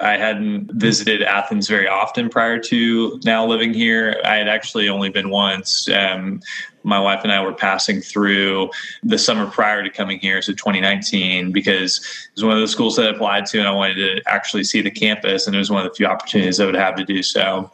I hadn't visited Athens very often prior to now living here. I had actually only been once. Um, my wife and I were passing through the summer prior to coming here, so 2019, because it was one of the schools that I applied to, and I wanted to actually see the campus, and it was one of the few opportunities I would have to do so.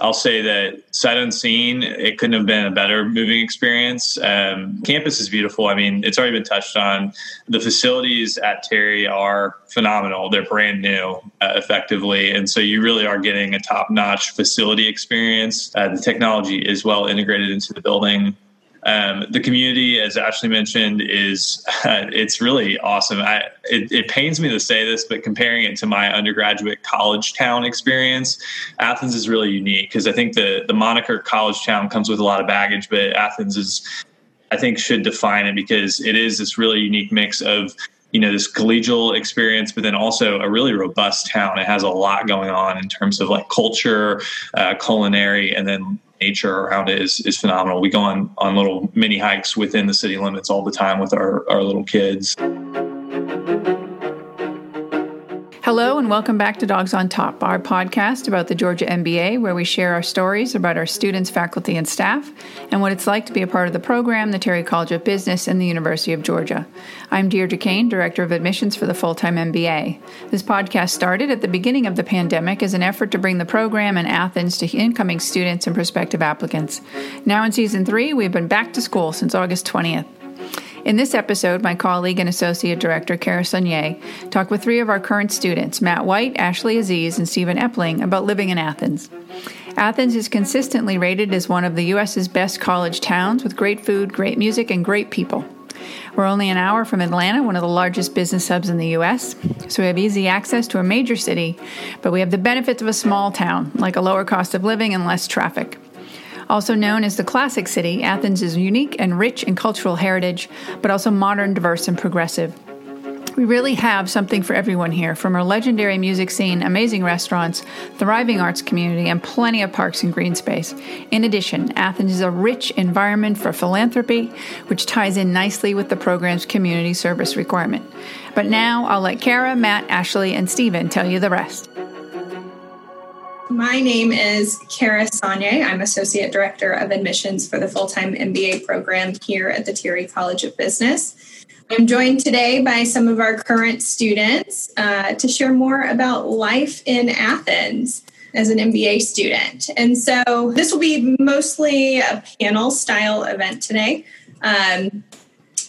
I'll say that sight unseen, it couldn't have been a better moving experience. Um, campus is beautiful. I mean, it's already been touched on. The facilities at Terry are phenomenal. They're brand new, uh, effectively, and so you really are getting a top notch facility experience. Uh, the technology is well integrated into the building. Um, the community, as Ashley mentioned, is uh, it's really awesome. I, it, it, pains me to say this, but comparing it to my undergraduate college town experience, Athens is really unique because I think the the moniker college town comes with a lot of baggage, but Athens is, I think, should define it because it is this really unique mix of you know this collegial experience but then also a really robust town it has a lot going on in terms of like culture uh, culinary and then nature around it is is phenomenal. We go on on little mini hikes within the city limits all the time with our our little kids. Hello, and welcome back to Dogs on Top, our podcast about the Georgia MBA, where we share our stories about our students, faculty, and staff, and what it's like to be a part of the program, the Terry College of Business, and the University of Georgia. I'm Deirdre Kane, Director of Admissions for the full time MBA. This podcast started at the beginning of the pandemic as an effort to bring the program in Athens to incoming students and prospective applicants. Now in season three, we've been back to school since August 20th. In this episode, my colleague and associate director, Kara Saunier, talked with three of our current students, Matt White, Ashley Aziz, and Stephen Epling, about living in Athens. Athens is consistently rated as one of the U.S.'s best college towns with great food, great music, and great people. We're only an hour from Atlanta, one of the largest business hubs in the U.S., so we have easy access to a major city, but we have the benefits of a small town, like a lower cost of living and less traffic. Also known as the Classic City, Athens is unique and rich in cultural heritage, but also modern, diverse, and progressive. We really have something for everyone here, from our legendary music scene, amazing restaurants, thriving arts community, and plenty of parks and green space. In addition, Athens is a rich environment for philanthropy, which ties in nicely with the program's community service requirement. But now I'll let Kara, Matt, Ashley, and Stephen tell you the rest. My name is Kara Saunier. I'm Associate Director of Admissions for the full time MBA program here at the Terry College of Business. I'm joined today by some of our current students uh, to share more about life in Athens as an MBA student. And so this will be mostly a panel style event today. Um,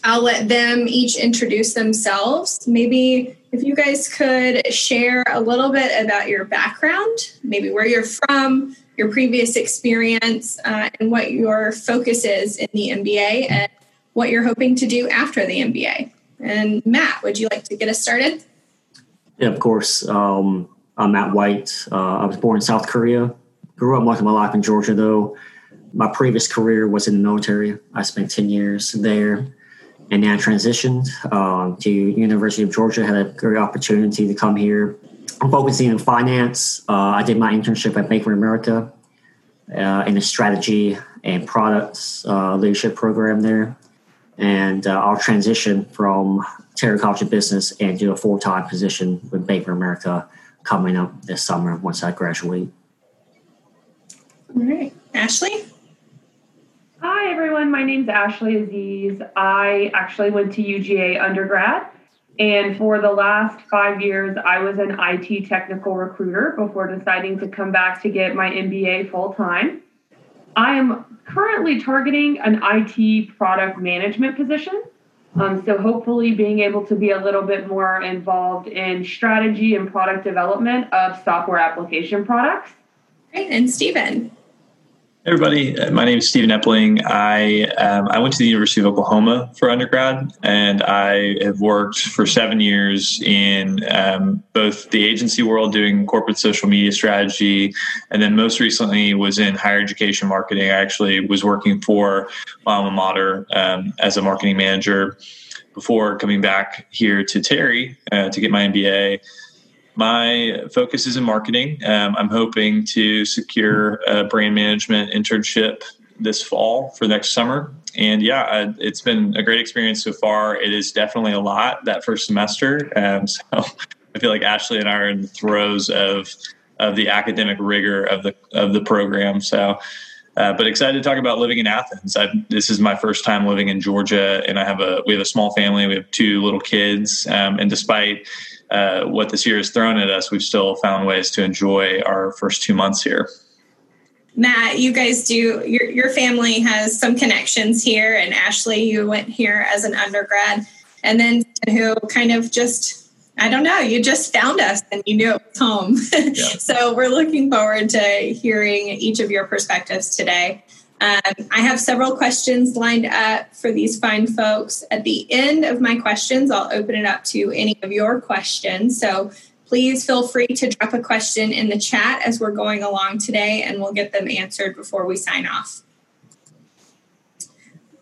I'll let them each introduce themselves. Maybe if you guys could share a little bit about your background, maybe where you're from, your previous experience, uh, and what your focus is in the MBA and what you're hoping to do after the MBA. And Matt, would you like to get us started? Yeah, of course. Um, I'm Matt White. Uh, I was born in South Korea. Grew up most of my life in Georgia, though. My previous career was in the military. I spent 10 years there and then I transitioned um, to University of Georgia. Had a great opportunity to come here. I'm focusing on finance. Uh, I did my internship at Bank of America uh, in the strategy and products uh, leadership program there, and uh, I'll transition from Terry College Business and do a full time position with Bank of America coming up this summer once I graduate. All right, Ashley. Hi, everyone. My name's Ashley Aziz. I actually went to UGA undergrad. And for the last five years, I was an IT technical recruiter before deciding to come back to get my MBA full time. I am currently targeting an IT product management position. Um, so, hopefully, being able to be a little bit more involved in strategy and product development of software application products. Great. And Stephen everybody, uh, my name is Stephen Epling. I um, I went to the University of Oklahoma for undergrad, and I have worked for seven years in um, both the agency world doing corporate social media strategy, and then most recently was in higher education marketing. I actually was working for my alma mater um, as a marketing manager before coming back here to Terry uh, to get my MBA my focus is in marketing. Um, I'm hoping to secure a brand management internship this fall for next summer. And yeah, it's been a great experience so far. It is definitely a lot that first semester. Um, so I feel like Ashley and I are in the throes of of the academic rigor of the of the program. So, uh, but excited to talk about living in Athens. I, this is my first time living in Georgia, and I have a we have a small family. We have two little kids, um, and despite uh, what this year has thrown at us, we've still found ways to enjoy our first two months here. Matt, you guys do your your family has some connections here, and Ashley, you went here as an undergrad, and then who kind of just I don't know. You just found us and you knew it was home. Yeah. so we're looking forward to hearing each of your perspectives today. Um, I have several questions lined up for these fine folks. At the end of my questions, I'll open it up to any of your questions. So please feel free to drop a question in the chat as we're going along today, and we'll get them answered before we sign off.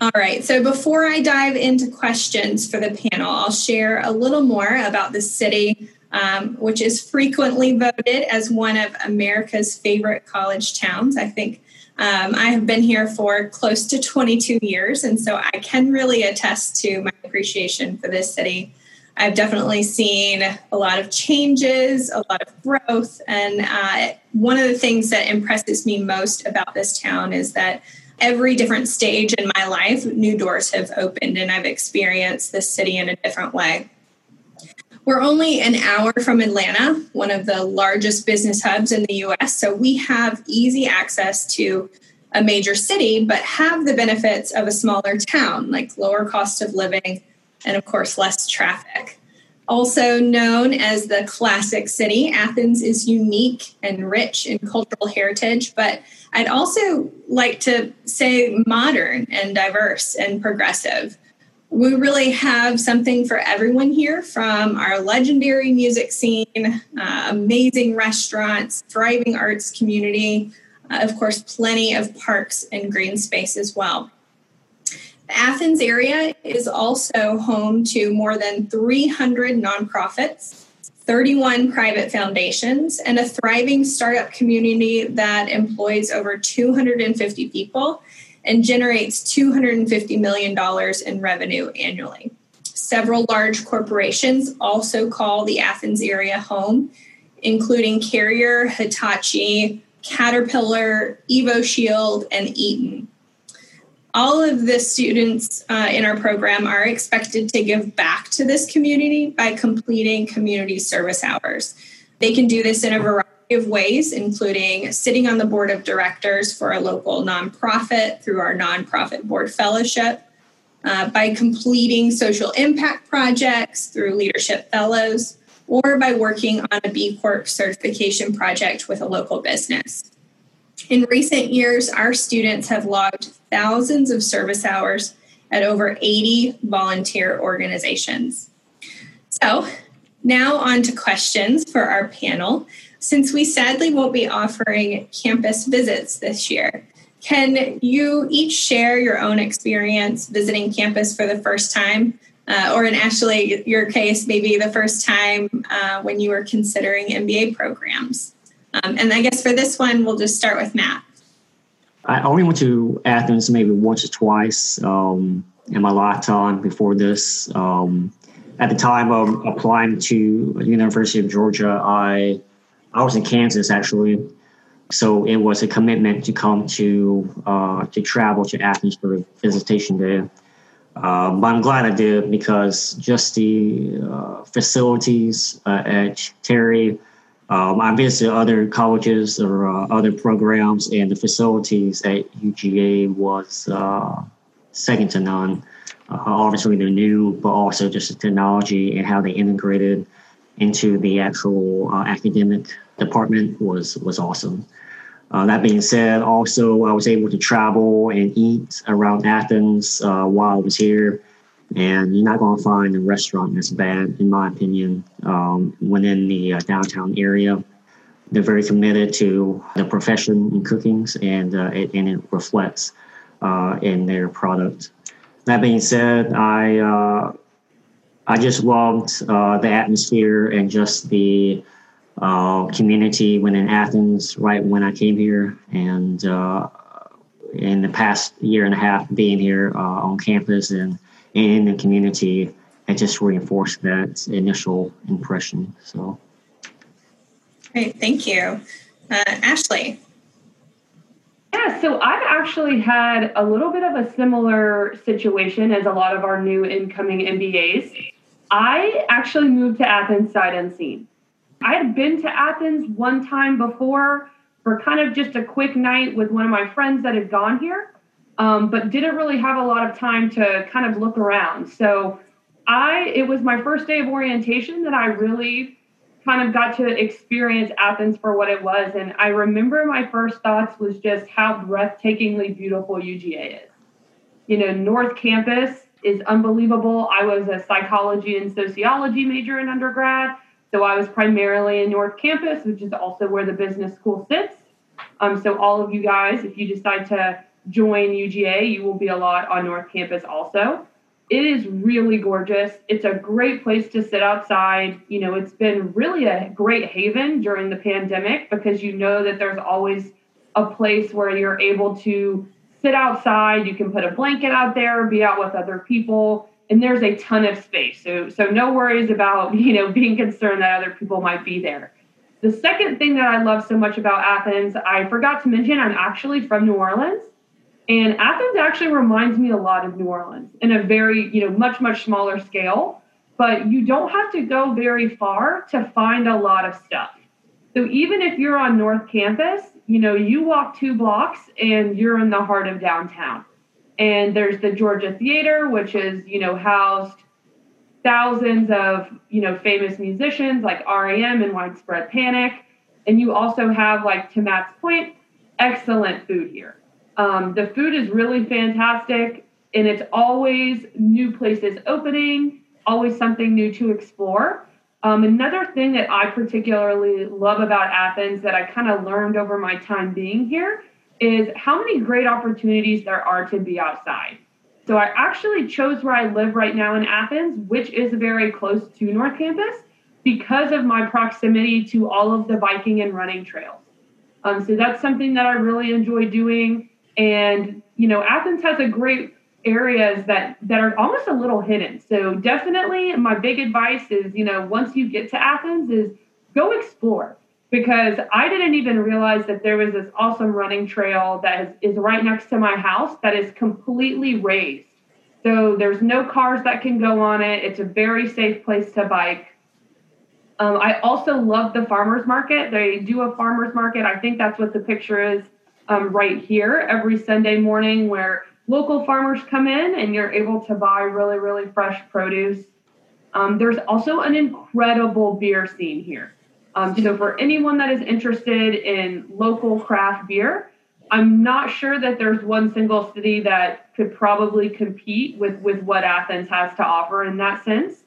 All right, so before I dive into questions for the panel, I'll share a little more about the city, um, which is frequently voted as one of America's favorite college towns. I think um, I have been here for close to 22 years, and so I can really attest to my appreciation for this city. I've definitely seen a lot of changes, a lot of growth, and uh, one of the things that impresses me most about this town is that every different stage in my life, new doors have opened and I've experienced this city in a different way. We're only an hour from Atlanta, one of the largest business hubs in the US. So we have easy access to a major city, but have the benefits of a smaller town, like lower cost of living and, of course, less traffic. Also known as the classic city, Athens is unique and rich in cultural heritage, but I'd also like to say modern and diverse and progressive. We really have something for everyone here from our legendary music scene, uh, amazing restaurants, thriving arts community, uh, of course, plenty of parks and green space as well. The Athens area is also home to more than 300 nonprofits, 31 private foundations, and a thriving startup community that employs over 250 people and generates $250 million in revenue annually. Several large corporations also call the Athens area home, including Carrier, Hitachi, Caterpillar, EvoShield, and Eaton all of the students uh, in our program are expected to give back to this community by completing community service hours. They can do this in a variety of ways, including sitting on the board of directors for a local nonprofit through our nonprofit board fellowship, uh, by completing social impact projects through leadership fellows, or by working on a B Corp certification project with a local business. In recent years, our students have logged thousands of service hours at over 80 volunteer organizations. So, now on to questions for our panel. Since we sadly won't be offering campus visits this year, can you each share your own experience visiting campus for the first time? Uh, or in Ashley, your case, maybe the first time uh, when you were considering MBA programs? Um, and I guess for this one, we'll just start with Matt. I only went to Athens maybe once or twice um, in my lifetime before this. Um, at the time of applying to University of Georgia, I I was in Kansas actually, so it was a commitment to come to uh, to travel to Athens for a visitation day. Um, but I'm glad I did because just the uh, facilities uh, at Terry um, I visited other colleges or uh, other programs, and the facilities at UGA was uh, second to none. Uh, obviously, they're new, but also just the technology and how they integrated into the actual uh, academic department was was awesome. Uh, that being said, also I was able to travel and eat around Athens uh, while I was here and you're not going to find a restaurant that's bad, in my opinion, um, within the uh, downtown area. They're very committed to the profession in cookings, and uh, it, and it reflects uh, in their product. That being said, I uh, I just loved uh, the atmosphere and just the uh, community in Athens. Right when I came here, and in the past year and a half being here on campus and in the community, and just reinforce that initial impression. So, great, thank you, uh, Ashley. Yeah, so I've actually had a little bit of a similar situation as a lot of our new incoming MBAs. I actually moved to Athens sight unseen. I had been to Athens one time before for kind of just a quick night with one of my friends that had gone here, um, but didn't really have a lot of time to kind of look around. So I, it was my first day of orientation that I really kind of got to experience Athens for what it was. And I remember my first thoughts was just how breathtakingly beautiful UGA is. You know, North Campus is unbelievable. I was a psychology and sociology major in undergrad. So I was primarily in North Campus, which is also where the business school sits. Um, so all of you guys, if you decide to join UGA, you will be a lot on North Campus also. It is really gorgeous. It's a great place to sit outside. You know, it's been really a great haven during the pandemic because you know that there's always a place where you're able to sit outside. You can put a blanket out there, be out with other people, and there's a ton of space. So, so no worries about you know being concerned that other people might be there. The second thing that I love so much about Athens, I forgot to mention, I'm actually from New Orleans. And Athens actually reminds me a lot of New Orleans in a very, you know, much, much smaller scale. But you don't have to go very far to find a lot of stuff. So even if you're on North Campus, you know, you walk two blocks and you're in the heart of downtown. And there's the Georgia Theater, which is, you know, housed thousands of, you know, famous musicians like REM and Widespread Panic. And you also have, like, to Matt's point, excellent food here. Um, the food is really fantastic, and it's always new places opening, always something new to explore. Um, another thing that I particularly love about Athens that I kind of learned over my time being here is how many great opportunities there are to be outside. So I actually chose where I live right now in Athens, which is very close to North Campus, because of my proximity to all of the biking and running trails. Um, so that's something that I really enjoy doing. And, you know, Athens has a great areas that that are almost a little hidden. So definitely my big advice is, you know, once you get to Athens is go explore because I didn't even realize that there was this awesome running trail that is, is right next to my house that is completely raised. So there's no cars that can go on it. It's a very safe place to bike. Um, I also love the farmers market. They do a farmers market. I think that's what the picture is um, right here every Sunday morning, where local farmers come in and you're able to buy really, really fresh produce. Um, there's also an incredible beer scene here. Um, so, for anyone that is interested in local craft beer, I'm not sure that there's one single city that could probably compete with, with what Athens has to offer in that sense.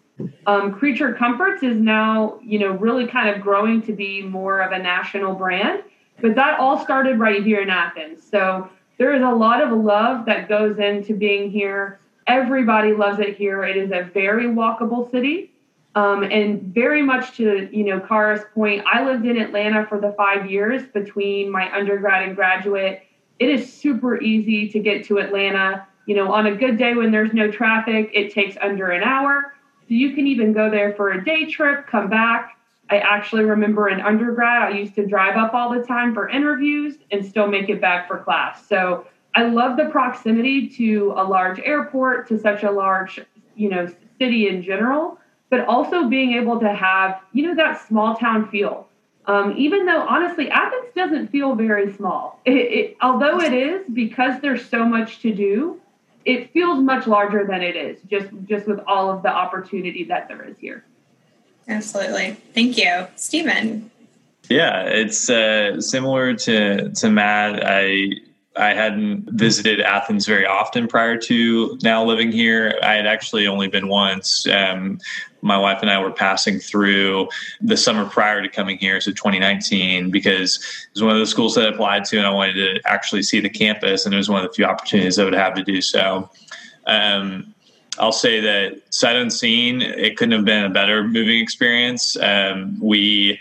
Um, Creature Comforts is now, you know, really kind of growing to be more of a national brand, but that all started right here in Athens. So there is a lot of love that goes into being here. Everybody loves it here. It is a very walkable city. Um, and very much to you know Kara's point, I lived in Atlanta for the five years between my undergrad and graduate. It is super easy to get to Atlanta. You know, on a good day when there's no traffic, it takes under an hour. So you can even go there for a day trip, come back, I actually remember in undergrad, I used to drive up all the time for interviews and still make it back for class. So I love the proximity to a large airport, to such a large, you know, city in general, but also being able to have, you know, that small town feel. Um, even though honestly, Athens doesn't feel very small. It, it, although it is, because there's so much to do, it feels much larger than it is, just just with all of the opportunity that there is here. Absolutely. Thank you. Stephen. Yeah, it's uh, similar to to Matt. I I hadn't visited Athens very often prior to now living here. I had actually only been once. Um, my wife and I were passing through the summer prior to coming here, so 2019, because it was one of the schools that I applied to, and I wanted to actually see the campus, and it was one of the few opportunities I would have to do so. Um, I'll say that sight unseen, it couldn't have been a better moving experience. Um, we,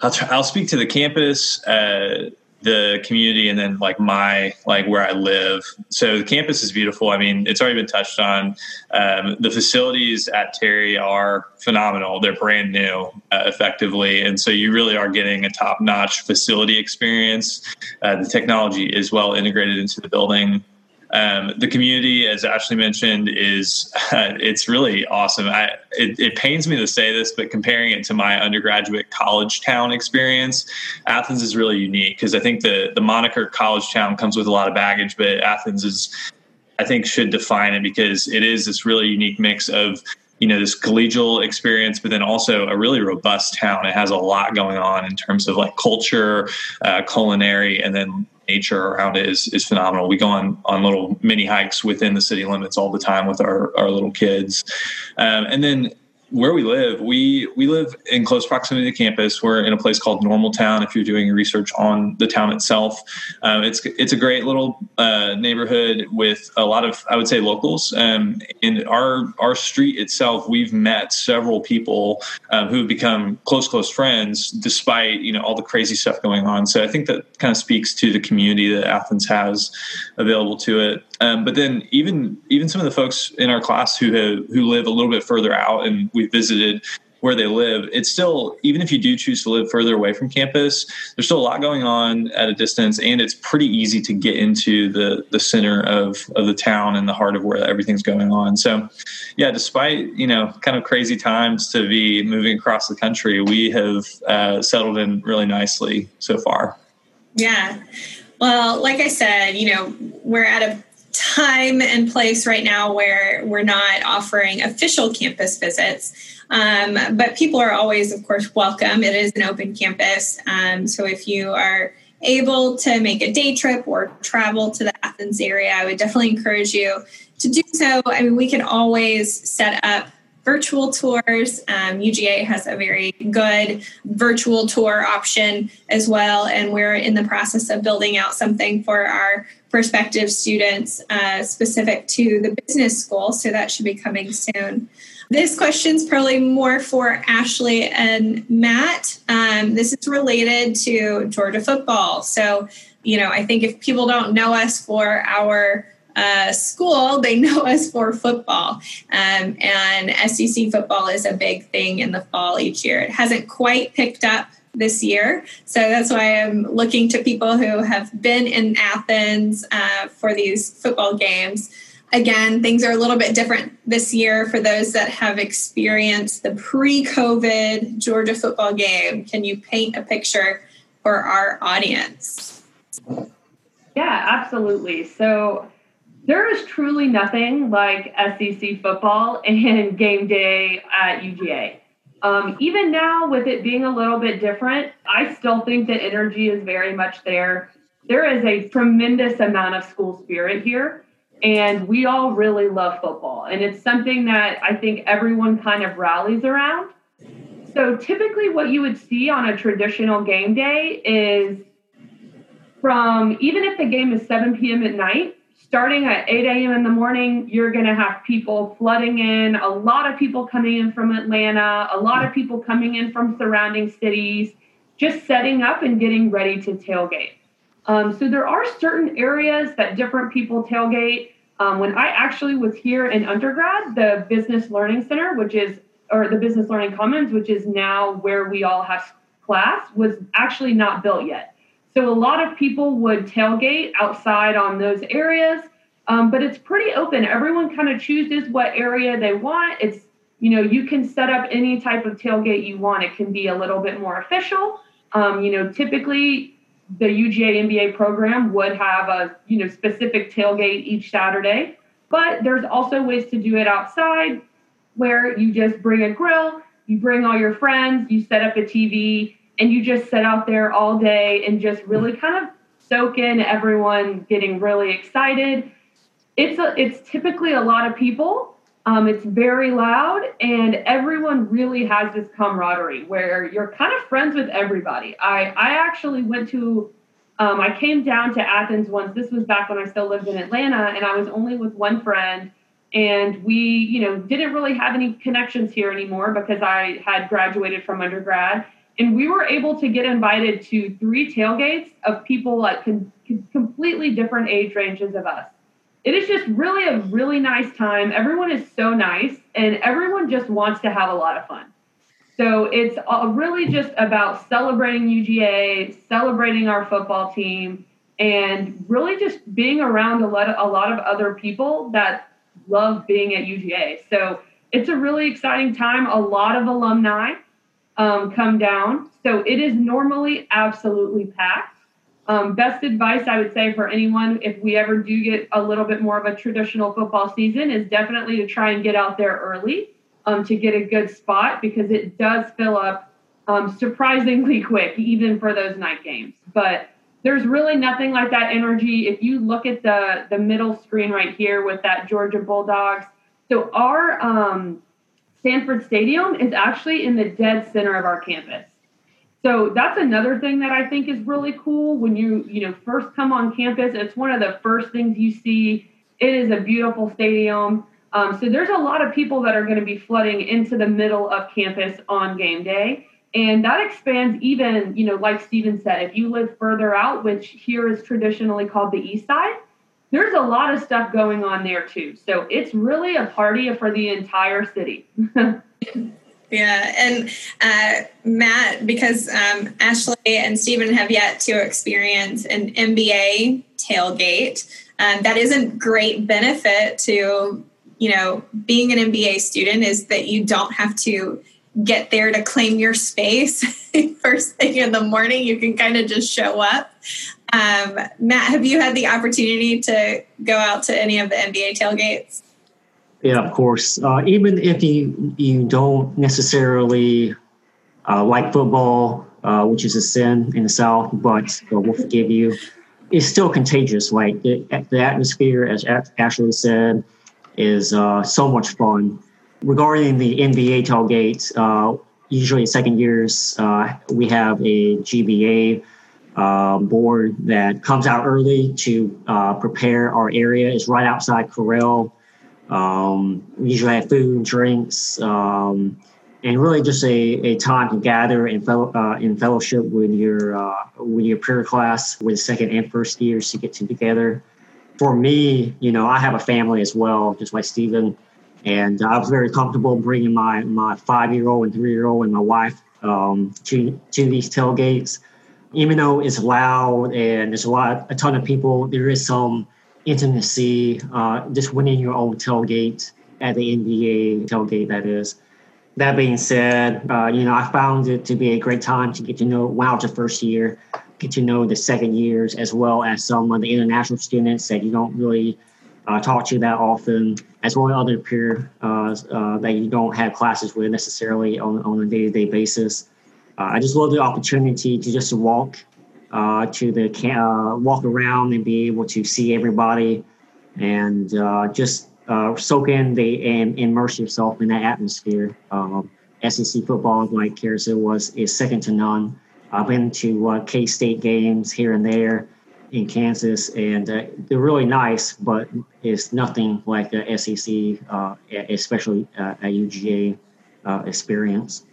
I'll, I'll, speak to the campus. Uh, the community and then like my like where I live. So the campus is beautiful. I mean, it's already been touched on. Um, the facilities at Terry are phenomenal. They're brand new, uh, effectively, and so you really are getting a top notch facility experience. Uh, the technology is well integrated into the building. Um, the community, as Ashley mentioned, is uh, it's really awesome. I, it, it, pains me to say this, but comparing it to my undergraduate college town experience, Athens is really unique because I think the the moniker college town comes with a lot of baggage, but Athens is, I think, should define it because it is this really unique mix of you know this collegial experience but then also a really robust town it has a lot going on in terms of like culture uh, culinary and then nature around it is is phenomenal. We go on on little mini hikes within the city limits all the time with our our little kids, um, and then where we live, we we live in close proximity to campus. We're in a place called Normaltown. If you're doing research on the town itself, um, it's it's a great little uh, neighborhood with a lot of I would say locals. Um, in our our street itself, we've met several people um, who have become close close friends despite you know all the crazy stuff going on. So I think that kind of speaks to the community that Athens has available to it. Um, but then even even some of the folks in our class who have who live a little bit further out and we visited where they live, it's still even if you do choose to live further away from campus, there's still a lot going on at a distance, and it's pretty easy to get into the the center of of the town and the heart of where everything's going on. So, yeah, despite you know kind of crazy times to be moving across the country, we have uh, settled in really nicely so far. Yeah. Well, like I said, you know, we're at a time and place right now where we're not offering official campus visits. Um, but people are always, of course, welcome. It is an open campus. Um, so if you are able to make a day trip or travel to the Athens area, I would definitely encourage you to do so. I mean, we can always set up virtual tours. Um, UGA has a very good virtual tour option as well, and we're in the process of building out something for our prospective students uh, specific to the business school. So that should be coming soon. This question is probably more for Ashley and Matt. Um, this is related to Georgia football. So, you know, I think if people don't know us for our uh, school, they know us for football. Um, and SEC football is a big thing in the fall each year. It hasn't quite picked up this year. So that's why I'm looking to people who have been in Athens uh, for these football games. Again, things are a little bit different this year for those that have experienced the pre COVID Georgia football game. Can you paint a picture for our audience? Yeah, absolutely. So there is truly nothing like SEC football and game day at UGA. Um, even now, with it being a little bit different, I still think the energy is very much there. There is a tremendous amount of school spirit here, and we all really love football. And it's something that I think everyone kind of rallies around. So, typically, what you would see on a traditional game day is from even if the game is 7 p.m. at night, starting at 8 a.m. in the morning, you're going to have people flooding in, a lot of people coming in from Atlanta, a lot of people coming in from surrounding cities, just setting up and getting ready to tailgate. Um, so there are certain areas that different people tailgate. Um, when I actually was here in undergrad, the Business Learning Center, which is, or the Business Learning Commons, which is now where we all have class, was actually not built yet. So a lot of people would tailgate outside on those areas, um, but it's pretty open. Everyone kind of chooses what area they want. It's you know you can set up any type of tailgate you want. It can be a little bit more official. Um, you know, typically the UGA MBA program would have a you know specific tailgate each Saturday, but there's also ways to do it outside where you just bring a grill, you bring all your friends, you set up a TV, and you just sit out there all day and just really kind of soak in everyone getting really excited. It's a, it's typically a lot of people. Um, it's very loud, and everyone really has this camaraderie where you're kind of friends with everybody. I I actually went to um, I came down to Athens once. This was back when I still lived in Atlanta, and I was only with one friend. And we, you know, didn't really have any connections here anymore because I had graduated from undergrad And we were able to get invited to three tailgates of people at con- completely different age ranges of us. It is just really a really nice time. Everyone is so nice and everyone just wants to have a lot of fun. So it's really just about celebrating UGA, celebrating our football team, and really just being around a lot of, a lot of other people that love being at UGA. So it's a really exciting time. A lot of alumni um, come down. So it is normally absolutely packed. Um, best advice I would say for anyone, if we ever do get a little bit more of a traditional football season, is definitely to try and get out there early um, to get a good spot because it does fill up um, surprisingly quick, even for those night games. But there's really nothing like that energy. If you look at the the middle screen right here with that Georgia Bulldogs, so our um, Sanford Stadium is actually in the dead center of our campus. So that's another thing that I think is really cool when you you know first come on campus. It's one of the first things you see. It is a beautiful stadium. Um, so there's a lot of people that are going to be flooding into the middle of campus on game day. And that expands even, you know, like Steven said, if you live further out, which here is traditionally called the east side, there's a lot of stuff going on there too. So it's really a party for the entire city. yeah. And uh, Matt, because um, Ashley and Stephen have yet to experience an MBA tailgate, um, that is a great benefit to you know, being an MBA student is that you don't have to get there to claim your space first thing in the morning. You can kind of just show up. Um, Matt, have you had the opportunity to go out to any of the MBA tailgates? Yeah, of course. Uh, even if you you don't necessarily uh, like football, uh, which is a sin in the South, but we'll forgive you. It's still contagious. Like the, the atmosphere, as Ashley said, is uh, so much fun. Regarding the MBA tailgate, uh, usually second years, uh, we have a GBA uh, board that comes out early to uh, prepare our area. It's right outside Correll. Um, we usually have food and drinks. Um, and really just a, a time to gather in, fellow, uh, in fellowship with your uh, with your prayer class with second and first years to get to together for me, you know, I have a family as well, just like Steven. And I was very comfortable bringing my, my five year old and three year old and my wife um, to, to these tailgates. Even though it's loud and there's a lot, a ton of people, there is some intimacy uh, just winning your own tailgate at the MBA tailgate, that is. That being said, uh, you know, I found it to be a great time to get to know, wow, the first year, get to know the second years as well as some of the international students that you don't really uh, talk to that often, as well as other peer uh, uh, that you don't have classes with necessarily on, on a day-to-day basis. Uh, I just love the opportunity to just walk uh, to the uh, walk around and be able to see everybody and just soak in the and immerse yourself in that atmosphere. Um, SEC football, like Kara was is second to none. I've been to uh, K State games here and there in Kansas, and uh, they're really nice, but it's nothing like the SEC, uh, especially uh, a UGA uh, experience.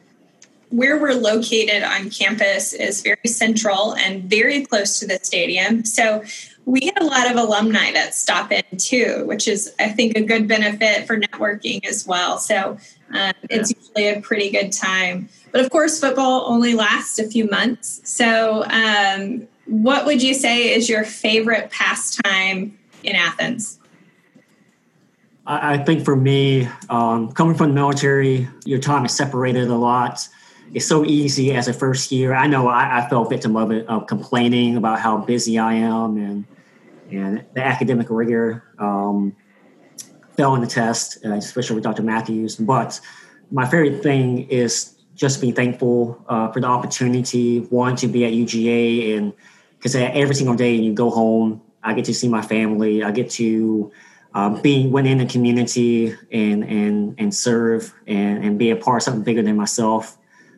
Where we're located on campus is very central and very close to the stadium. So we get a lot of alumni that stop in too, which is, I think, a good benefit for networking as well. So um, it's usually a pretty good time. But of course, football only lasts a few months. So, um, what would you say is your favorite pastime in Athens? I think for me, um, coming from the military, your time is separated a lot. It's so easy as a first year. I know I, I felt victim of it, of complaining about how busy I am and and the academic rigor um, fell in the test, uh, especially with Dr. Matthews. But my favorite thing is just being thankful uh, for the opportunity. One to be at UGA, and because every single day you go home, I get to see my family. I get to uh, be within the community and and and serve and, and be a part of something bigger than myself.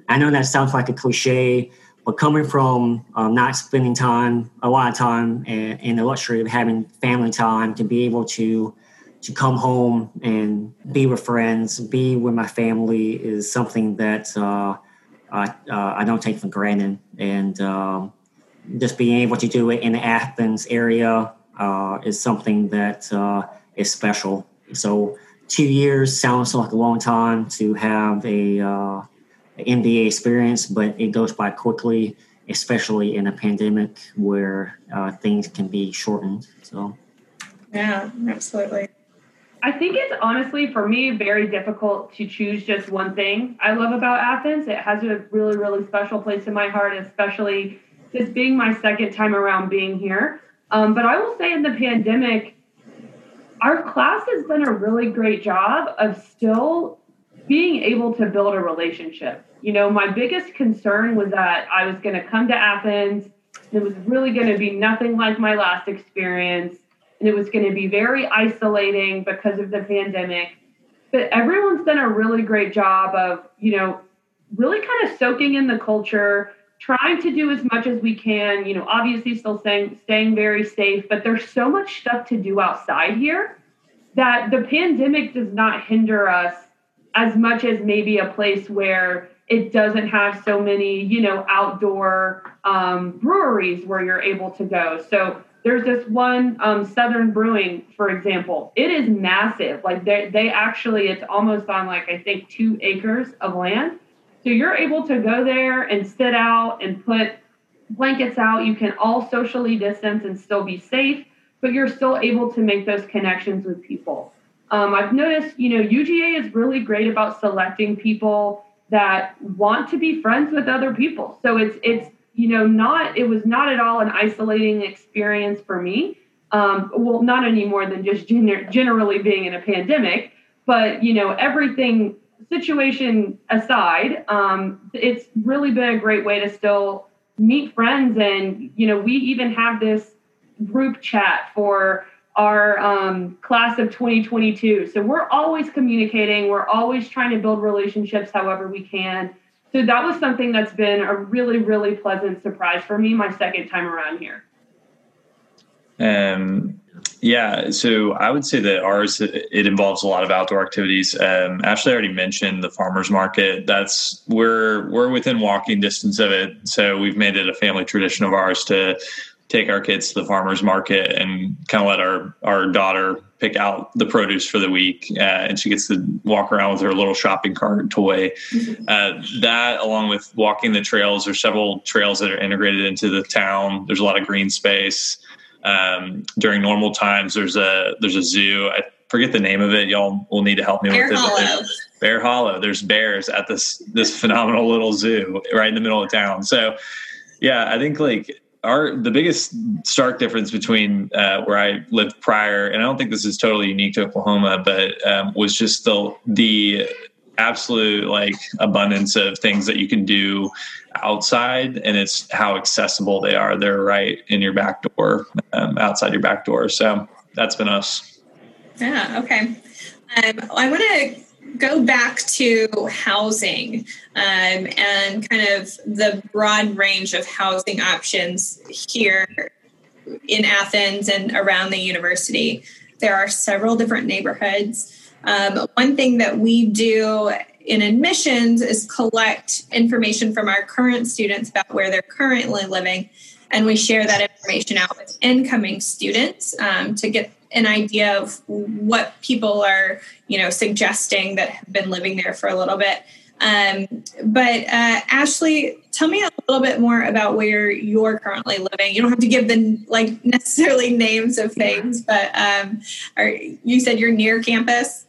I know that sounds like a cliche, but coming from um, not spending time, a lot of time, and, and the luxury of having family time to be able to to come home and be with friends, be with my family is something that uh, I uh, I don't take for granted, and um, just being able to do it in the Athens area uh, is something that uh, is special. So two years sounds like a long time to have a uh, MBA experience, but it goes by quickly, especially in a pandemic where uh, things can be shortened. So, yeah, absolutely. I think it's honestly for me very difficult to choose just one thing I love about Athens. It has a really, really special place in my heart, especially this being my second time around being here. Um, but I will say in the pandemic, our class has done a really great job of still being able to build a relationship. You know, my biggest concern was that I was going to come to Athens. And it was really going to be nothing like my last experience. And it was going to be very isolating because of the pandemic. But everyone's done a really great job of, you know, really kind of soaking in the culture, trying to do as much as we can, you know, obviously still staying staying very safe, but there's so much stuff to do outside here that the pandemic does not hinder us as much as maybe a place where it doesn't have so many, you know, outdoor um, breweries where you're able to go. So there's this one um, Southern Brewing, for example. It is massive. Like they they actually, it's almost on like I think two acres of land so you're able to go there and sit out and put blankets out. You can all socially distance and still be safe, but you're still able to make those connections with people. Um, I've noticed, you know, UGA is really great about selecting people that want to be friends with other people. So it's it's you know not it was not at all an isolating experience for me. Um, well, not any more than just gener- generally being in a pandemic, but you know everything situation aside, um, it's really been a great way to still meet friends. And, you know, we even have this group chat for our um, class of 2022. So we're always communicating, we're always trying to build relationships however we can. So that was something that's been a really, really pleasant surprise for me my second time around here. Um, yeah, so I would say that ours it involves a lot of outdoor activities. Um, Ashley already mentioned the farmers market. That's we're we're within walking distance of it, so we've made it a family tradition of ours to take our kids to the farmers market and kind of let our our daughter pick out the produce for the week, uh, and she gets to walk around with her little shopping cart toy. Mm-hmm. Uh, that, along with walking the trails, there's several trails that are integrated into the town. There's a lot of green space. Um, during normal times, there's a there's a zoo. I forget the name of it. Y'all will need to help me Bear with Hollow. it. Bear Hollow. There's bears at this this phenomenal little zoo right in the middle of town. So, yeah, I think like our the biggest stark difference between uh, where I lived prior, and I don't think this is totally unique to Oklahoma, but um, was just the the absolute like abundance of things that you can do outside and it's how accessible they are. They're right in your back door um, outside your back door. So that's been us. Yeah okay. Um, i want to go back to housing um, and kind of the broad range of housing options here in athens and around the university. There are several different neighborhoods. Um, one thing that we do in admissions is collect information from our current students about where they're currently living, and we share that information out with incoming students um, to get an idea of what people are, you know, suggesting that have been living there for a little bit. Um, but uh, Ashley, tell me a little bit more about where you're currently living. You don't have to give the like necessarily names of things, but um, are, you said you're near campus.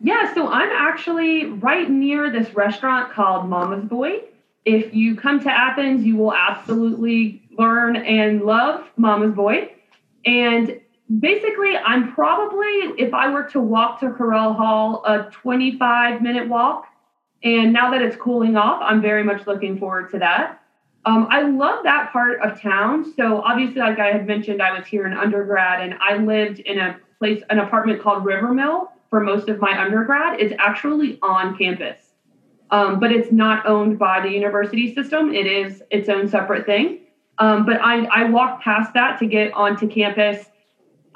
Yeah, so I'm actually right near this restaurant called Mama's Boy. If you come to Athens, you will absolutely learn and love Mama's Boy. And basically, I'm probably, if I were to walk to Correll Hall, a 25 minute walk. And now that it's cooling off, I'm very much looking forward to that. Um, I love that part of town. So obviously, like I had mentioned, I was here in undergrad and I lived in a place, an apartment called River Mill for most of my undergrad It's actually on campus. Um, but it's not owned by the university system. It is its own separate thing. Um, but I, I walked past that to get onto campus.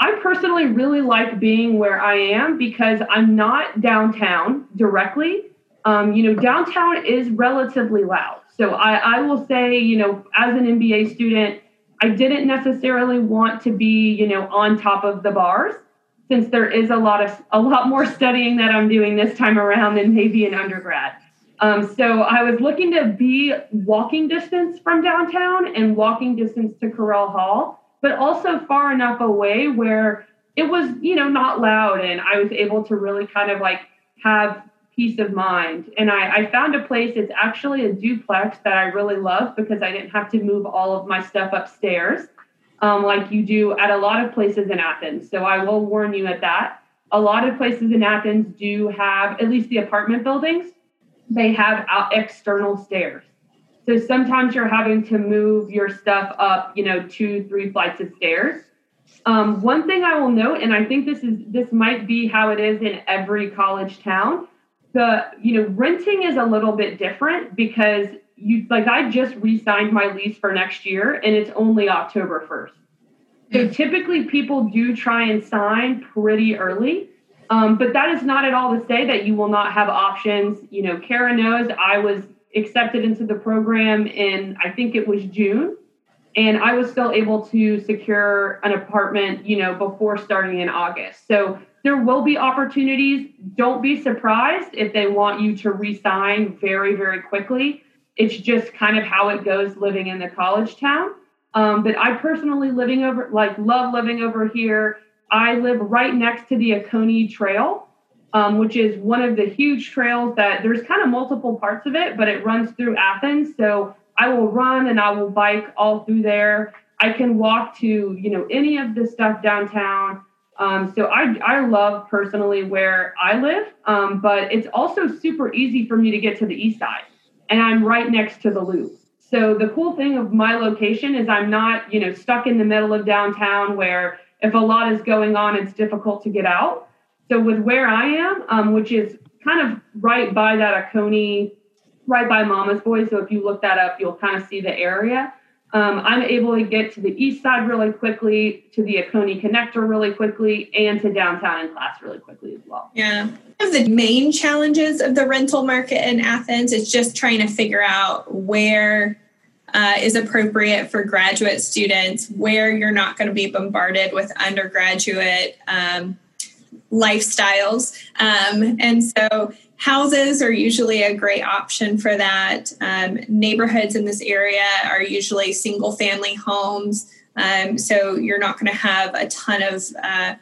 I personally really like being where I am because I'm not downtown directly, Um, you know, downtown is relatively loud. So I, I will say, you know, as an MBA student, I didn't necessarily want to be, you know, on top of the bars since there is a lot of a lot more studying that I'm doing this time around than maybe in undergrad. Um, so I was looking to be walking distance from downtown and walking distance to Correll Hall, but also far enough away where it was, you know, not loud and I was able to really kind of like have peace of mind. And I, I found a place, it's actually a duplex that I really love because I didn't have to move all of my stuff upstairs um, like you do at a lot of places in Athens. So I will warn you at that. A lot of places in Athens do have, at least the apartment buildings, they have external stairs. So sometimes you're having to move your stuff up, you know, two, three flights of stairs. Um, one thing I will note, and I think this is this might be how it is in every college town, the you know renting is a little bit different because you like I just re-signed my lease for next year and it's only October 1st. So typically people do try and sign pretty early. Um, but that is not at all to say that you will not have options. You know, Kara knows I was accepted into the program in I think it was June, and I was still able to secure an apartment, you know, before starting in August. So there will be opportunities. Don't be surprised if they want you to resign very, very quickly. It's just kind of how it goes living in the college town. Um, but I personally living over like love living over here. I live right next to the Oconee Trail, um, which is one of the huge trails that there's kind of multiple parts of it, but it runs through Athens. So I will run and I will bike all through there. I can walk to you know any of the stuff downtown. Um, so I I love personally where I live, um, but it's also super easy for me to get to the east side and I'm right next to the loop. So the cool thing of my location is I'm not, you know, stuck in the middle of downtown where if a lot is going on, it's difficult to get out. So with where I am, um, which is kind of right by that Oconee, right by Mama's Boy. So if you look that up, you'll kind of see the area. Um, I'm able to get to the east side really quickly, to the Oconee connector really quickly, and to downtown in class really quickly as well. Yeah. One of the main challenges of the rental market in Athens is just trying to figure out where uh, is appropriate for graduate students, where you're not going to be bombarded with undergraduate um, lifestyles. Um, and so houses are usually a great option for that. Um, neighborhoods in this area are usually single family homes. Um, so you're not going to have a ton of uh,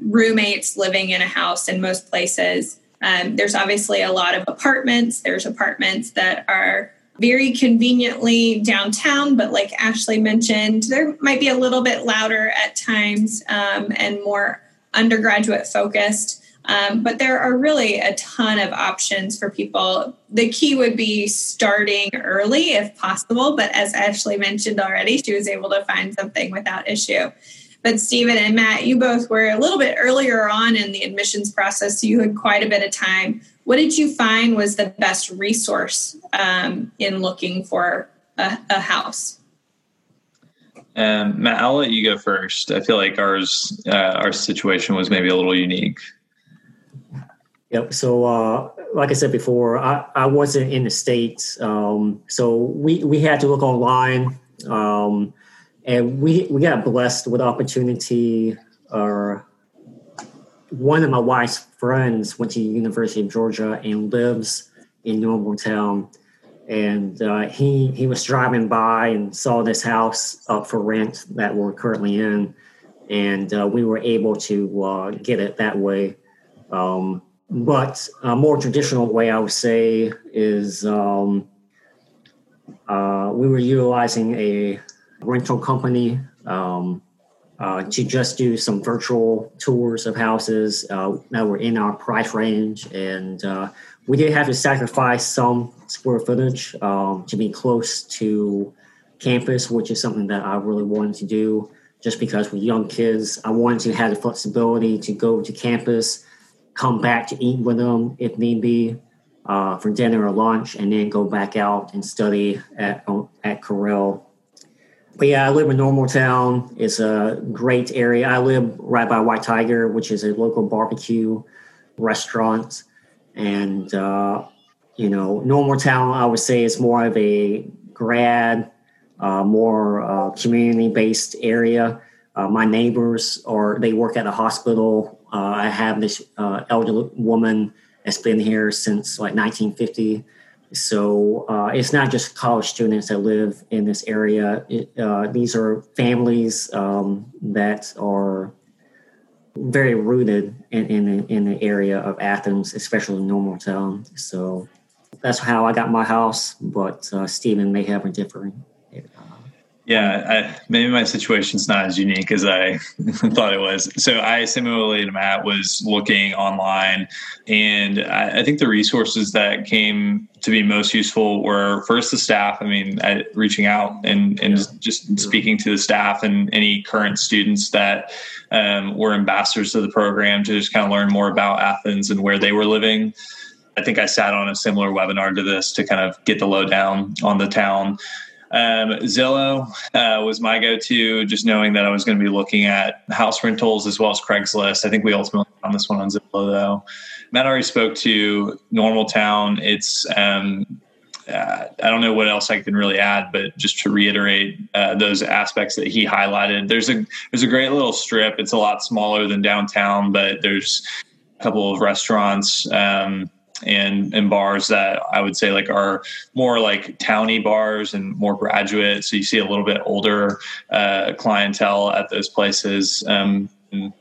roommates living in a house in most places. Um, there's obviously a lot of apartments. There's apartments that are very conveniently downtown, but like Ashley mentioned, there might be a little bit louder at times um, and more undergraduate focused. Um, but there are really a ton of options for people. The key would be starting early if possible, but as Ashley mentioned already, she was able to find something without issue. But Stephen and Matt, you both were a little bit earlier on in the admissions process, so you had quite a bit of time. What did you find was the best resource um, in looking for a, a house? Um, Matt, I'll let you go first. I feel like ours, uh, our situation was maybe a little unique. Yep. So, uh, like I said before, I, I wasn't in the states, um, so we we had to look online. Um, and we we got blessed with opportunity. Uh, one of my wife's friends went to the University of Georgia and lives in Normaltown, and uh, he he was driving by and saw this house up for rent that we're currently in, and uh, we were able to uh, get it that way. Um, but a more traditional way, I would say, is um, uh, we were utilizing a rental company um, uh, to just do some virtual tours of houses uh, that were in our price range. And uh, we did have to sacrifice some square footage um, to be close to campus, which is something that I really wanted to do just because with young kids, I wanted to have the flexibility to go to campus, come back to eat with them if need be. Uh, for dinner or lunch, and then go back out and study at at Correll but yeah, I live in Normaltown. It's a great area. I live right by White Tiger, which is a local barbecue restaurant. And uh, you know, Normaltown, I would say is more of a grad, uh, more uh, community based area. Uh, my neighbors are, they work at a hospital. Uh, I have this uh, elderly woman that's been here since like 1950. So uh, it's not just college students that live in this area. It, these are families um, that are very rooted in, in, in the area of Athens, especially Normaltown. So that's how I got my house. But uh, Stephen may have a different. Yeah, I, maybe my situation's not as unique as I thought it was. So I similarly to Matt was looking online, and I, I, think the resources that came to be most useful were first the staff. I mean, I, reaching out and and yeah. just, just speaking to the staff and any current students that um, were ambassadors of the program to just kind of learn more about Athens and where they were living. I think I sat on a similar webinar to this to kind of get the lowdown on the town. Um, Zillow uh, was my go-to, just knowing that I was going to be looking at house rentals as well as Craigslist. I think we ultimately found this one on Zillow, though. Matt already spoke to Normaltown. It's um, uh, I don't know what else I can really add, but just to reiterate uh, those aspects that he highlighted. There's a there's a great little strip. It's a lot smaller than downtown, but there's a couple of restaurants. Um, and and bars that I would say like are more like towny bars and more graduate. So you see a little bit older uh, clientele at those places. Um,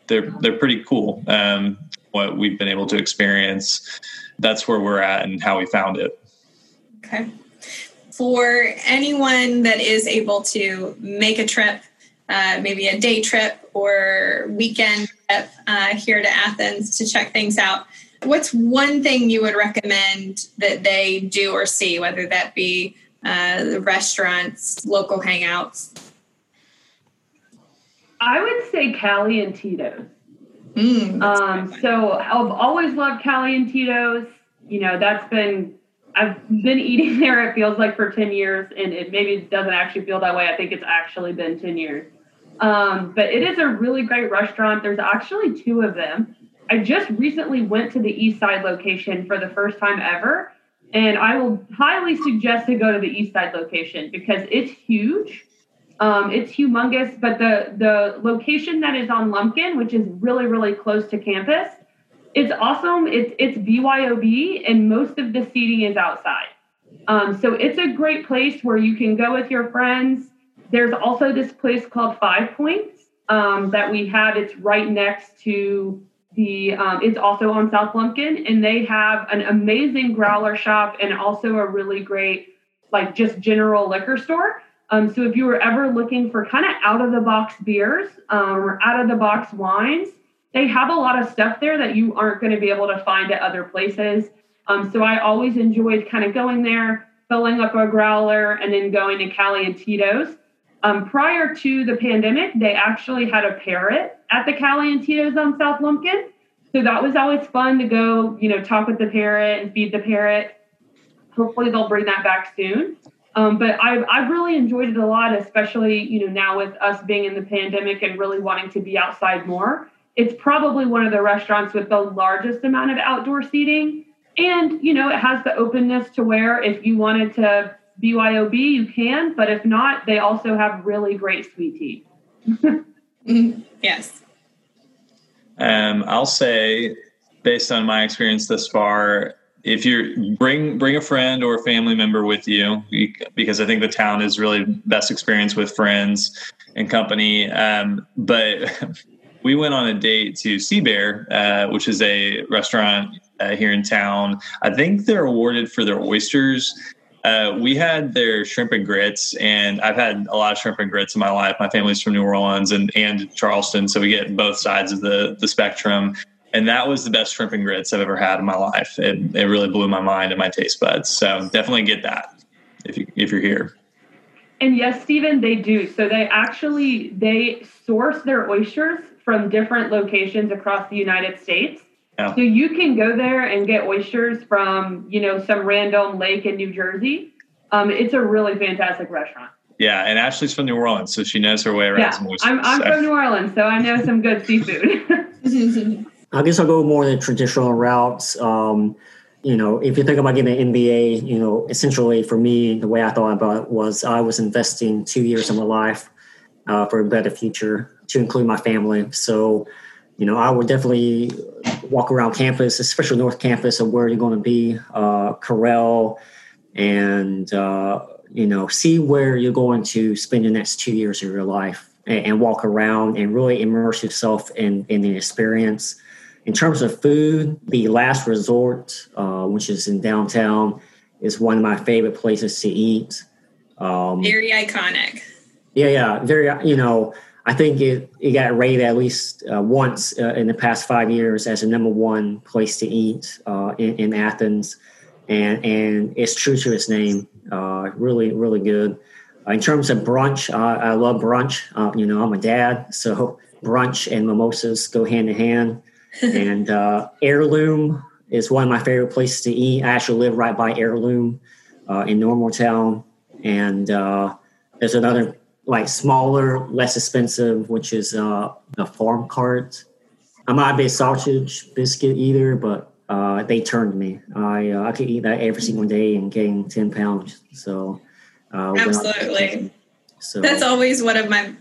they're they're pretty cool. Um, what we've been able to experience. That's where we're at and how we found it. Okay. For anyone that is able to make a trip, uh, maybe a day trip or weekend trip uh, here to Athens to check things out, what's one thing you would recommend that they do or see, whether that be uh, the restaurants, local hangouts? I would say Cali and Tito's. Mm, um, so I've always loved Cali and Tito's. You know, that's been I've been eating there. It feels like for ten years, and it maybe doesn't actually feel that way. I think it's actually been ten years. Um, but it is a really great restaurant. There's actually two of them. I just recently went to the East Side location for the first time ever, and I will highly suggest to go to the East Side location because it's huge. Um, it's humongous, but the the location that is on Lumpkin, which is really really close to campus, it's awesome. It's it's BYOB, and most of the seating is outside. Um, so it's a great place where you can go with your friends. There's also this place called Five Points um, that we have. It's right next to the um, it's also on South Lumpkin, and they have an amazing growler shop and also a really great like just general liquor store. Um, so if you were ever looking for kind of out of the box beers um, or out of the box wines, they have a lot of stuff there that you aren't going to be able to find at other places. Um, so I always enjoyed kind of going there, filling up a growler, and then going to Cali and Tito's. Um, prior to the pandemic, they actually had a parrot at the Cali and on South Lumpkin. So that was always fun to go, you know, talk with the parrot and feed the parrot. Hopefully they'll bring that back soon. Um, but I've, I've really enjoyed it a lot, especially, you know, now with us being in the pandemic and really wanting to be outside more. It's probably one of the restaurants with the largest amount of outdoor seating. And, you know, it has the openness to where if you wanted to BYOB, you can, but if not, they also have really great sweet tea. mm-hmm. Yes. Um, I'll say, based on my experience thus far, if you bring bring a friend or a family member with you, because I think the town is really best experience with friends and company. Um, but we went on a date to Seabear, uh, which is a restaurant uh, here in town. I think they're awarded for their oysters uh, we had their shrimp and grits, and I've had a lot of shrimp and grits in my life. My family's from New Orleans and, and Charleston, so we get both sides of the, the spectrum. And that was the best shrimp and grits I've ever had in my life. It, it really blew my mind and my taste buds. So definitely get that if you if you're here. And yes, Stephen, they do. So they actually they source their oysters from different locations across the United States yeah. So you can go there and get oysters from, you know, some random lake in New Jersey. Um, it's a really fantastic restaurant. Yeah, and Ashley's from New Orleans, so she knows her way around yeah, some oysters. I'm, I'm so. from New Orleans, so I know some good seafood. I guess I'll go more the traditional routes. Um, you know, if you think about getting an MBA, you know, essentially for me, the way I thought about it was I was investing two years of my life uh, for a better future to include my family. So, you know, I would definitely walk around campus, especially North Campus, of where you're going to be, uh, Correll, and uh, you know, see where you're going to spend the next two years of your life, and, and walk around and really immerse yourself in in the experience. In terms of food, the Last Resort, uh, which is in downtown, is one of my favorite places to eat. Um, Very iconic. Yeah, yeah, very. You know, I think it, it got rated at least uh, once uh, in the past five years as a number one place to eat uh, in, in, Athens, and and it's true to its name. Uh, really, really good. Uh, in terms of brunch, I love brunch. Uh, you know, I'm a dad, so brunch and mimosas go hand in hand. and Heirloom is one of my favorite places to eat. I actually live right by Heirloom in Normaltown, and there's another like smaller, less expensive, which is uh, the farm cart. I'm not a big sausage biscuit either, but uh, they turned me. I uh, I could eat that every single day and gain ten pounds. So uh, absolutely. So that's always one of my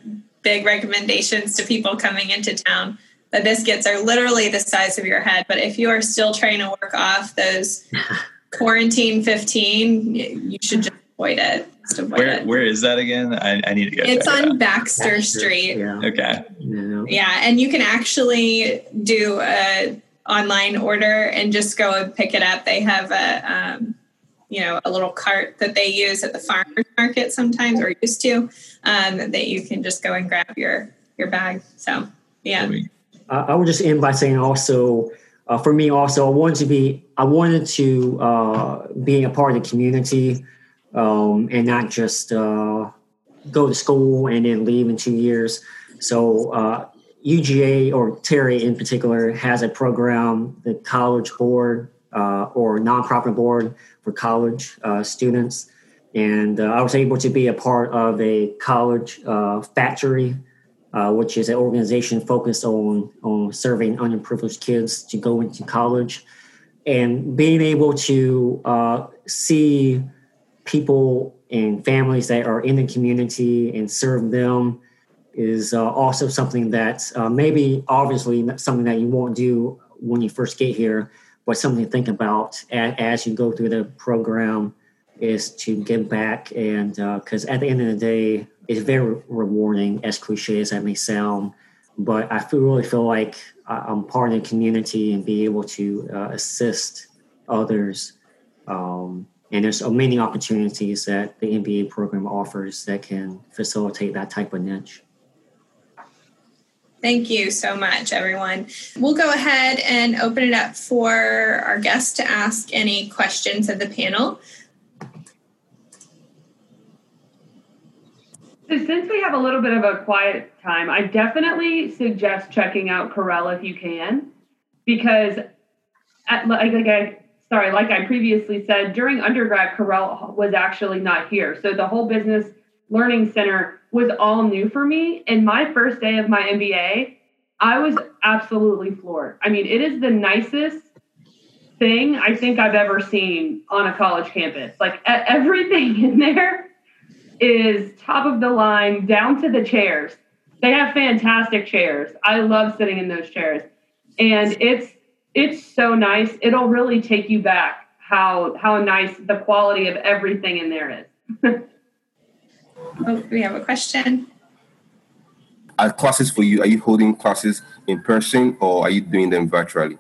big recommendations to people coming into town. The biscuits are literally the size of your head, but if you are still trying to work off those quarantine 15, you should just avoid it. Where it. where is that again? I, I need to go. It's on Baxter, Baxter, Street. Yeah. Okay. Yeah. yeah, and you can actually do a online order and just go and pick it up. They have a um, you know a little cart that they use at the farmers market sometimes or used to um, that you can just go and grab your your bag. So yeah. I would just end by saying also uh, for me also I wanted to be I wanted to uh, be a part of the community um, and not just uh, go to school and then leave in two years. So uh, UGA or Terry in particular has a program, the College Board uh, or nonprofit board for college uh, students, and uh, I was able to be a part of a college uh, factory. which is an organization focused on on serving underprivileged kids to go into college, and being able to see people and families that are in the community and serve them is uh, also something that uh, maybe obviously something that you won't do when you first get here, but something to think about as, as you go through the program is to give back and because uh, at the end of the day, it's very rewarding, as cliche as that may sound. But I feel, really feel like I'm part of the community and be able to uh, assist others um, and there's many opportunities that the MBA program offers that can facilitate that type of niche. Thank you so much, everyone. We'll go ahead and open it up for our guests to ask any questions of the panel. So since we have a little bit of a quiet time, I definitely suggest checking out Correll if you can, because at, like, like I sorry, like I previously said, during undergrad, Correll was actually not here. So the whole business learning center was all new for me. And my first day of my MBA, I was absolutely floored. I mean, it is the nicest thing I think I've ever seen on a college campus. Like everything in there is top of the line down to the chairs. They have fantastic chairs. I love sitting in those chairs. And it's it's so nice. It'll really take you back how how nice the quality of everything in there is. oh, we have a question. Are classes for you? Are you holding classes in person or are you doing them virtually?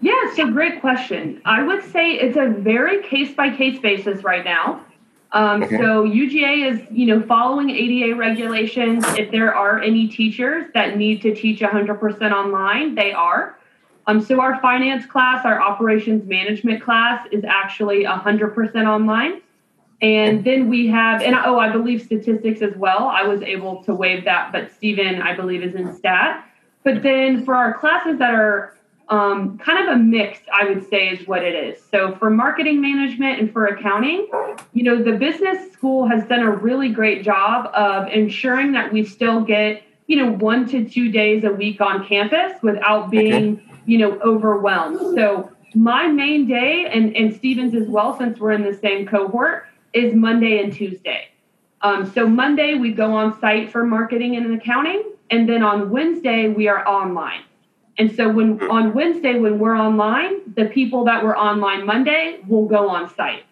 Yeah, so great question. I would say it's a very case by case basis right now. Um, okay. So UGA is, you know, following ADA regulations. If there are any teachers that need to teach 100% online, they are. Um, so our finance class, our operations management class is actually 100% online. And then we have, and oh, I believe statistics as well. I was able to waive that, but Stephen, I believe, is in stat. But then for our classes that are um, kind of a mix, I would say, is what it is. So for marketing management and for accounting, you know, the business school has done a really great job of ensuring that we still get, you know, one to two days a week on campus without being you know, overwhelmed. So my main day, and, and Stephen's as well, since we're in the same cohort, is Monday and Tuesday. Um, so Monday we go on site for marketing and accounting, and then on Wednesday we are online. And so when on Wednesday when we're online, the people that were online Monday will go on site.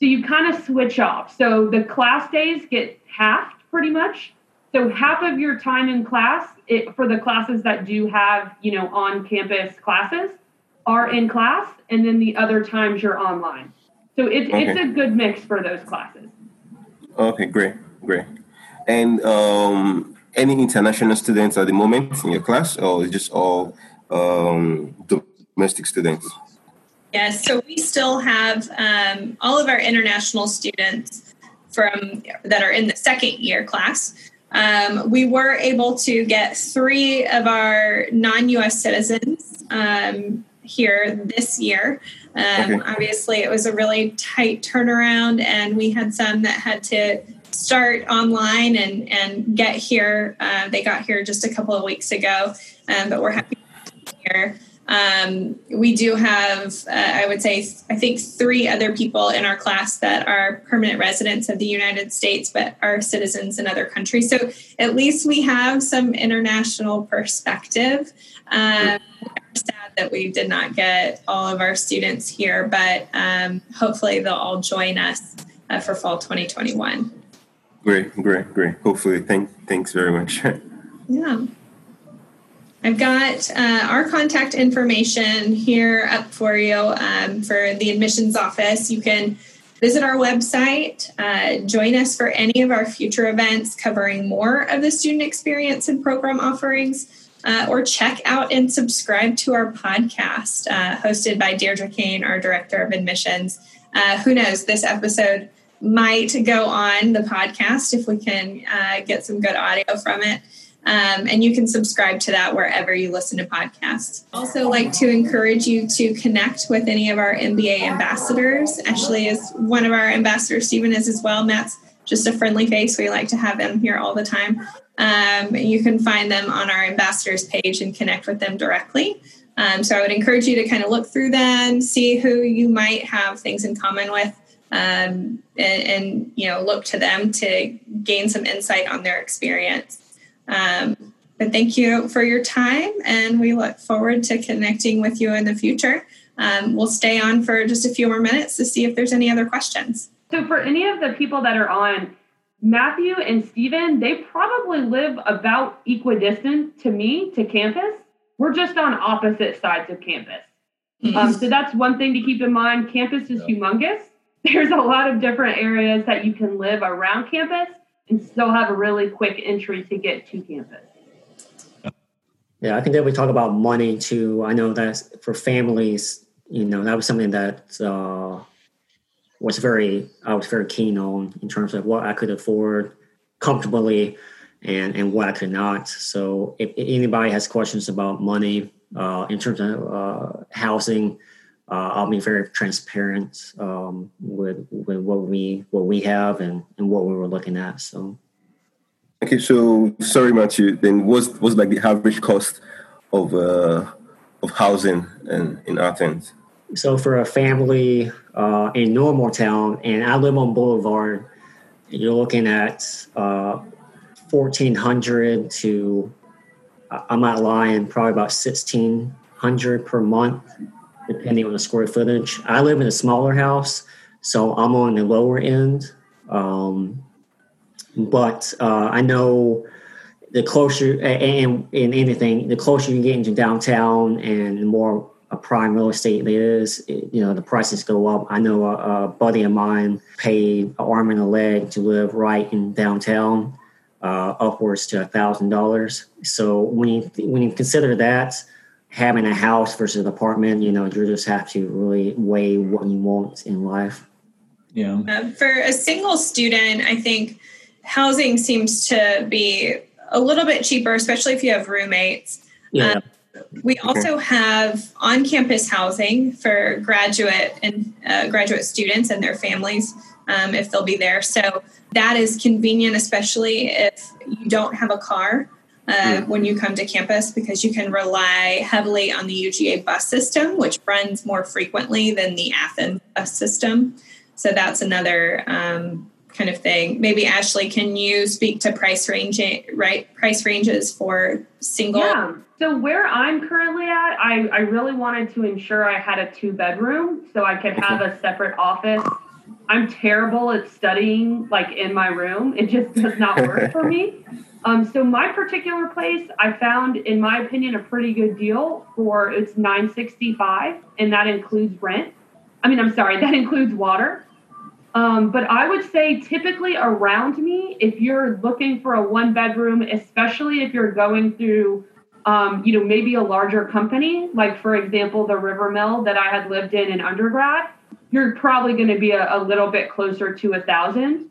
So you kind of switch off. So the class days get halved pretty much. So half of your time in class it, for the classes that do have you know on campus classes are in class, and then the other times you're online. So it's Okay. it's a good mix for those classes. Okay, great, great. And um, any international students at the moment in your class, or is just all um, domestic students? Yes, so we still have um, all of our international students from that are in the second year class. Um, we were able to get three of our non-U.S. citizens um, here this year. Um, Okay. Obviously, it was a really tight turnaround, and we had some that had to start online and and get here. Uh, they got here just a couple of weeks ago, um, but we're happy to be here. Um, we do have, uh, I would say, I think three other people in our class that are permanent residents of the United States, but are citizens in other countries. So at least we have some international perspective. Um, sad that we did not get all of our students here, but um, hopefully they'll all join us uh, for fall 2021. Great, great, great. Hopefully, thank, thanks very much. Yeah. I've got uh, our contact information here up for you um, for the admissions office. You can visit our website, uh, join us for any of our future events covering more of the student experience and program offerings, uh, or check out and subscribe to our podcast uh, hosted by Deirdre Kane, our Director of Admissions. Uh, who knows, this episode might go on the podcast if we can uh, get some good audio from it. Um, and you can subscribe to that wherever you listen to podcasts. Also, like to encourage you to connect with any of our MBA ambassadors. Ashley is one of our ambassadors. Stephen is as well. Matt's just a friendly face. We like to have him here all the time. Um, you can find them on our ambassadors page and connect with them directly. Um, so I would encourage you to kind of look through them, see who you might have things in common with, um, and, and you know look to them to gain some insight on their experience. Um, but thank you for your time, and we look forward to connecting with you in the future. Um, we'll stay on for just a few more minutes to see if there's any other questions. So for any of the people that are on, Matthew and Stephen, they probably live about equidistant to me to campus. We're just on opposite sides of campus. Um, so that's one thing to keep in mind. Campus is humongous. There's a lot of different areas that you can live around campus and still have a really quick entry to get to campus. Yeah, I think that we talk about money too. I know that for families, you know, that was something that uh, was very I was very keen on in terms of what I could afford comfortably and and what I could not. So if, if anybody has questions about money uh, in terms of uh, housing, uh, I'll be very transparent um, with with what we what we have and and what we were looking at. So. Okay, so sorry, Matthew. Then what's what's like the average cost of uh, of housing in, in Athens? So for a family uh, in Normaltown, and I live on Boulevard, you're looking at uh, fourteen hundred to I- I'm not lying, probably about sixteen hundred per month, depending on the square footage. I live in a smaller house, so I'm on the lower end. Um, but uh, I know the closer and in anything, the closer you get into downtown and the more a prime real estate it is, it, you know, the prices go up. I know a, a buddy of mine paid an arm and a leg to live right in downtown, uh, upwards to a thousand dollars. So when you when you consider that, having a house versus an apartment, you know, you just have to really weigh what you want in life. Yeah. Uh, for a single student, I think housing seems to be a little bit cheaper, especially if you have roommates. Yeah. We also have on-campus housing for graduate and uh, graduate students and their families um, if they'll be there. So that is convenient, especially if you don't have a car uh, mm. when you come to campus because you can rely heavily on the UGA bus system, which runs more frequently than the Athens bus system. So that's another um, kind of thing. Maybe Ashley, can you speak to price range right price ranges for single? Yeah. So where I'm currently at, I, I really wanted to ensure I had a two bedroom so I could have a separate office. I'm terrible at studying like in my room. It just does not work for me. Um, so my particular place, I found, in my opinion, a pretty good deal for it's 965, and that includes rent. I mean, I'm sorry, that includes water. Um, but I would say typically around me, if you're looking for a one bedroom, especially if you're going through, um, you know, maybe a larger company, like for example, the River Mill that I had lived in in undergrad, you're probably going to be a, a, little bit closer to a thousand.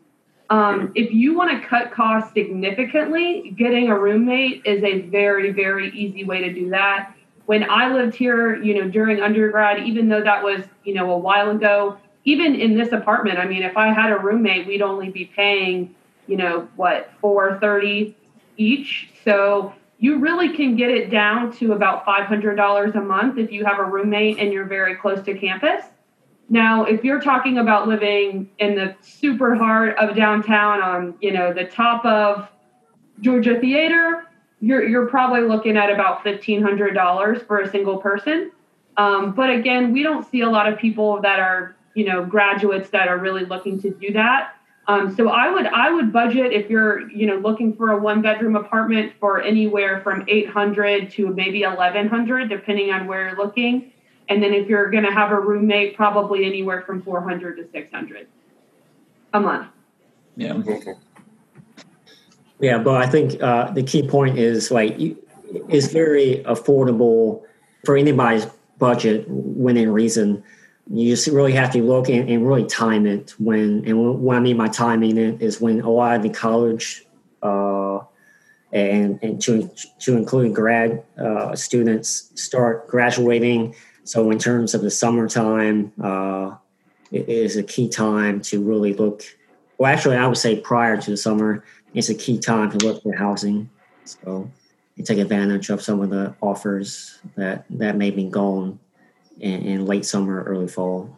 Um, if you want to cut costs significantly, getting a roommate is a very, very easy way to do that. When I lived here, you know, during undergrad, even though that was, you know, a while ago, even in this apartment, I mean, if I had a roommate, we'd only be paying, you know, what, 430 each. So you really can get it down to about $500 a month if you have a roommate and you're very close to campus. Now, if you're talking about living in the super heart of downtown on, you know, the top of Georgia Theater, you're you're probably looking at about fifteen hundred dollars for a single person. Um, but again, we don't see a lot of people that are you know graduates that are really looking to do that um, so i would i would budget if you're you know looking for a one bedroom apartment for anywhere from 800 to maybe 1100 depending on where you're looking and then if you're going to have a roommate probably anywhere from 400 to 600 a month yeah yeah but i think uh, the key point is like it's very affordable for anybody's budget within reason you just really have to look and, and really time it when and what I mean by timing it is when a lot of the college uh, and and to to include grad uh, students start graduating. So in terms of the summertime, uh, it is a key time to really look. Well, actually, I would say prior to the summer, it's a key time to look for housing. So you take advantage of some of the offers that that may be gone in, in late summer, early fall.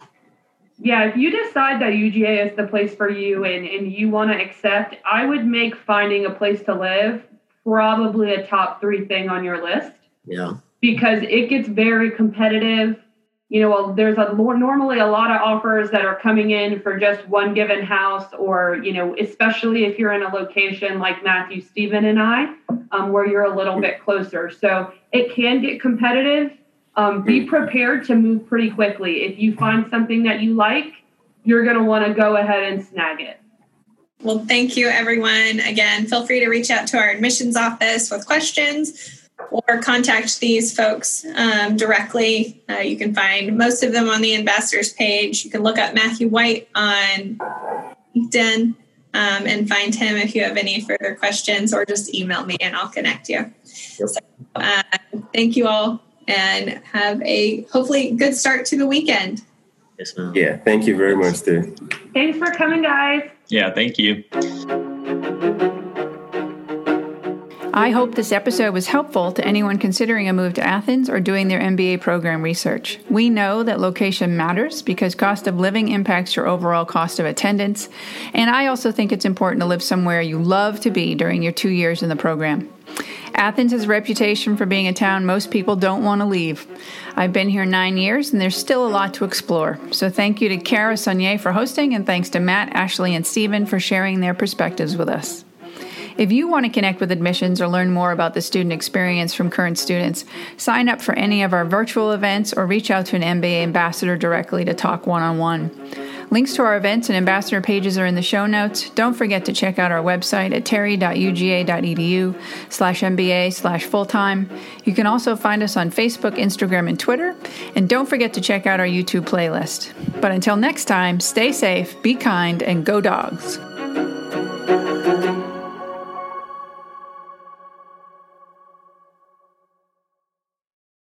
Yeah, if you decide that UGA is the place for you and, and you want to accept, I would make finding a place to live probably a top three thing on your list. Yeah. Because it gets very competitive. You know, there's a normally a lot of offers that are coming in for just one given house, or you know, especially if you're in a location like Matthew, Stephen, and I, um, where you're a little bit closer. So it can get competitive um, be prepared to move pretty quickly. If you find something that you like, you're going to want to go ahead and snag it. Well, thank you, everyone. Again, feel free to reach out to our admissions office with questions or contact these folks um, directly. Uh, you can find most of them on the ambassadors page. You can look up Matthew White on LinkedIn um, and find him if you have any further questions, or just email me and I'll connect you. Yep. So, uh, thank you all and have a hopefully good start to the weekend. Yes, ma'am. Yeah, thank you very much, too. Thanks for coming, guys. Yeah, thank you. I hope this episode was helpful to anyone considering a move to Athens or doing their MBA program research. We know that location matters because cost of living impacts your overall cost of attendance, and I also think it's important to live somewhere you love to be during your two years in the program. Athens has a reputation for being a town most people don't want to leave. I've been here nine years and there's still a lot to explore. So thank you to Kara Saunier for hosting and thanks to Matt, Ashley, and Stephen for sharing their perspectives with us. If you want to connect with admissions or learn more about the student experience from current students, sign up for any of our virtual events or reach out to an MBA ambassador directly to talk one on one. Links to our events and ambassador pages are in the show notes. Don't forget to check out our website at terry.uga.edu slash MBA slash full-time. You can also find us on Facebook, Instagram, and Twitter. And don't forget to check out our YouTube playlist. But until next time, stay safe, be kind, and go dogs.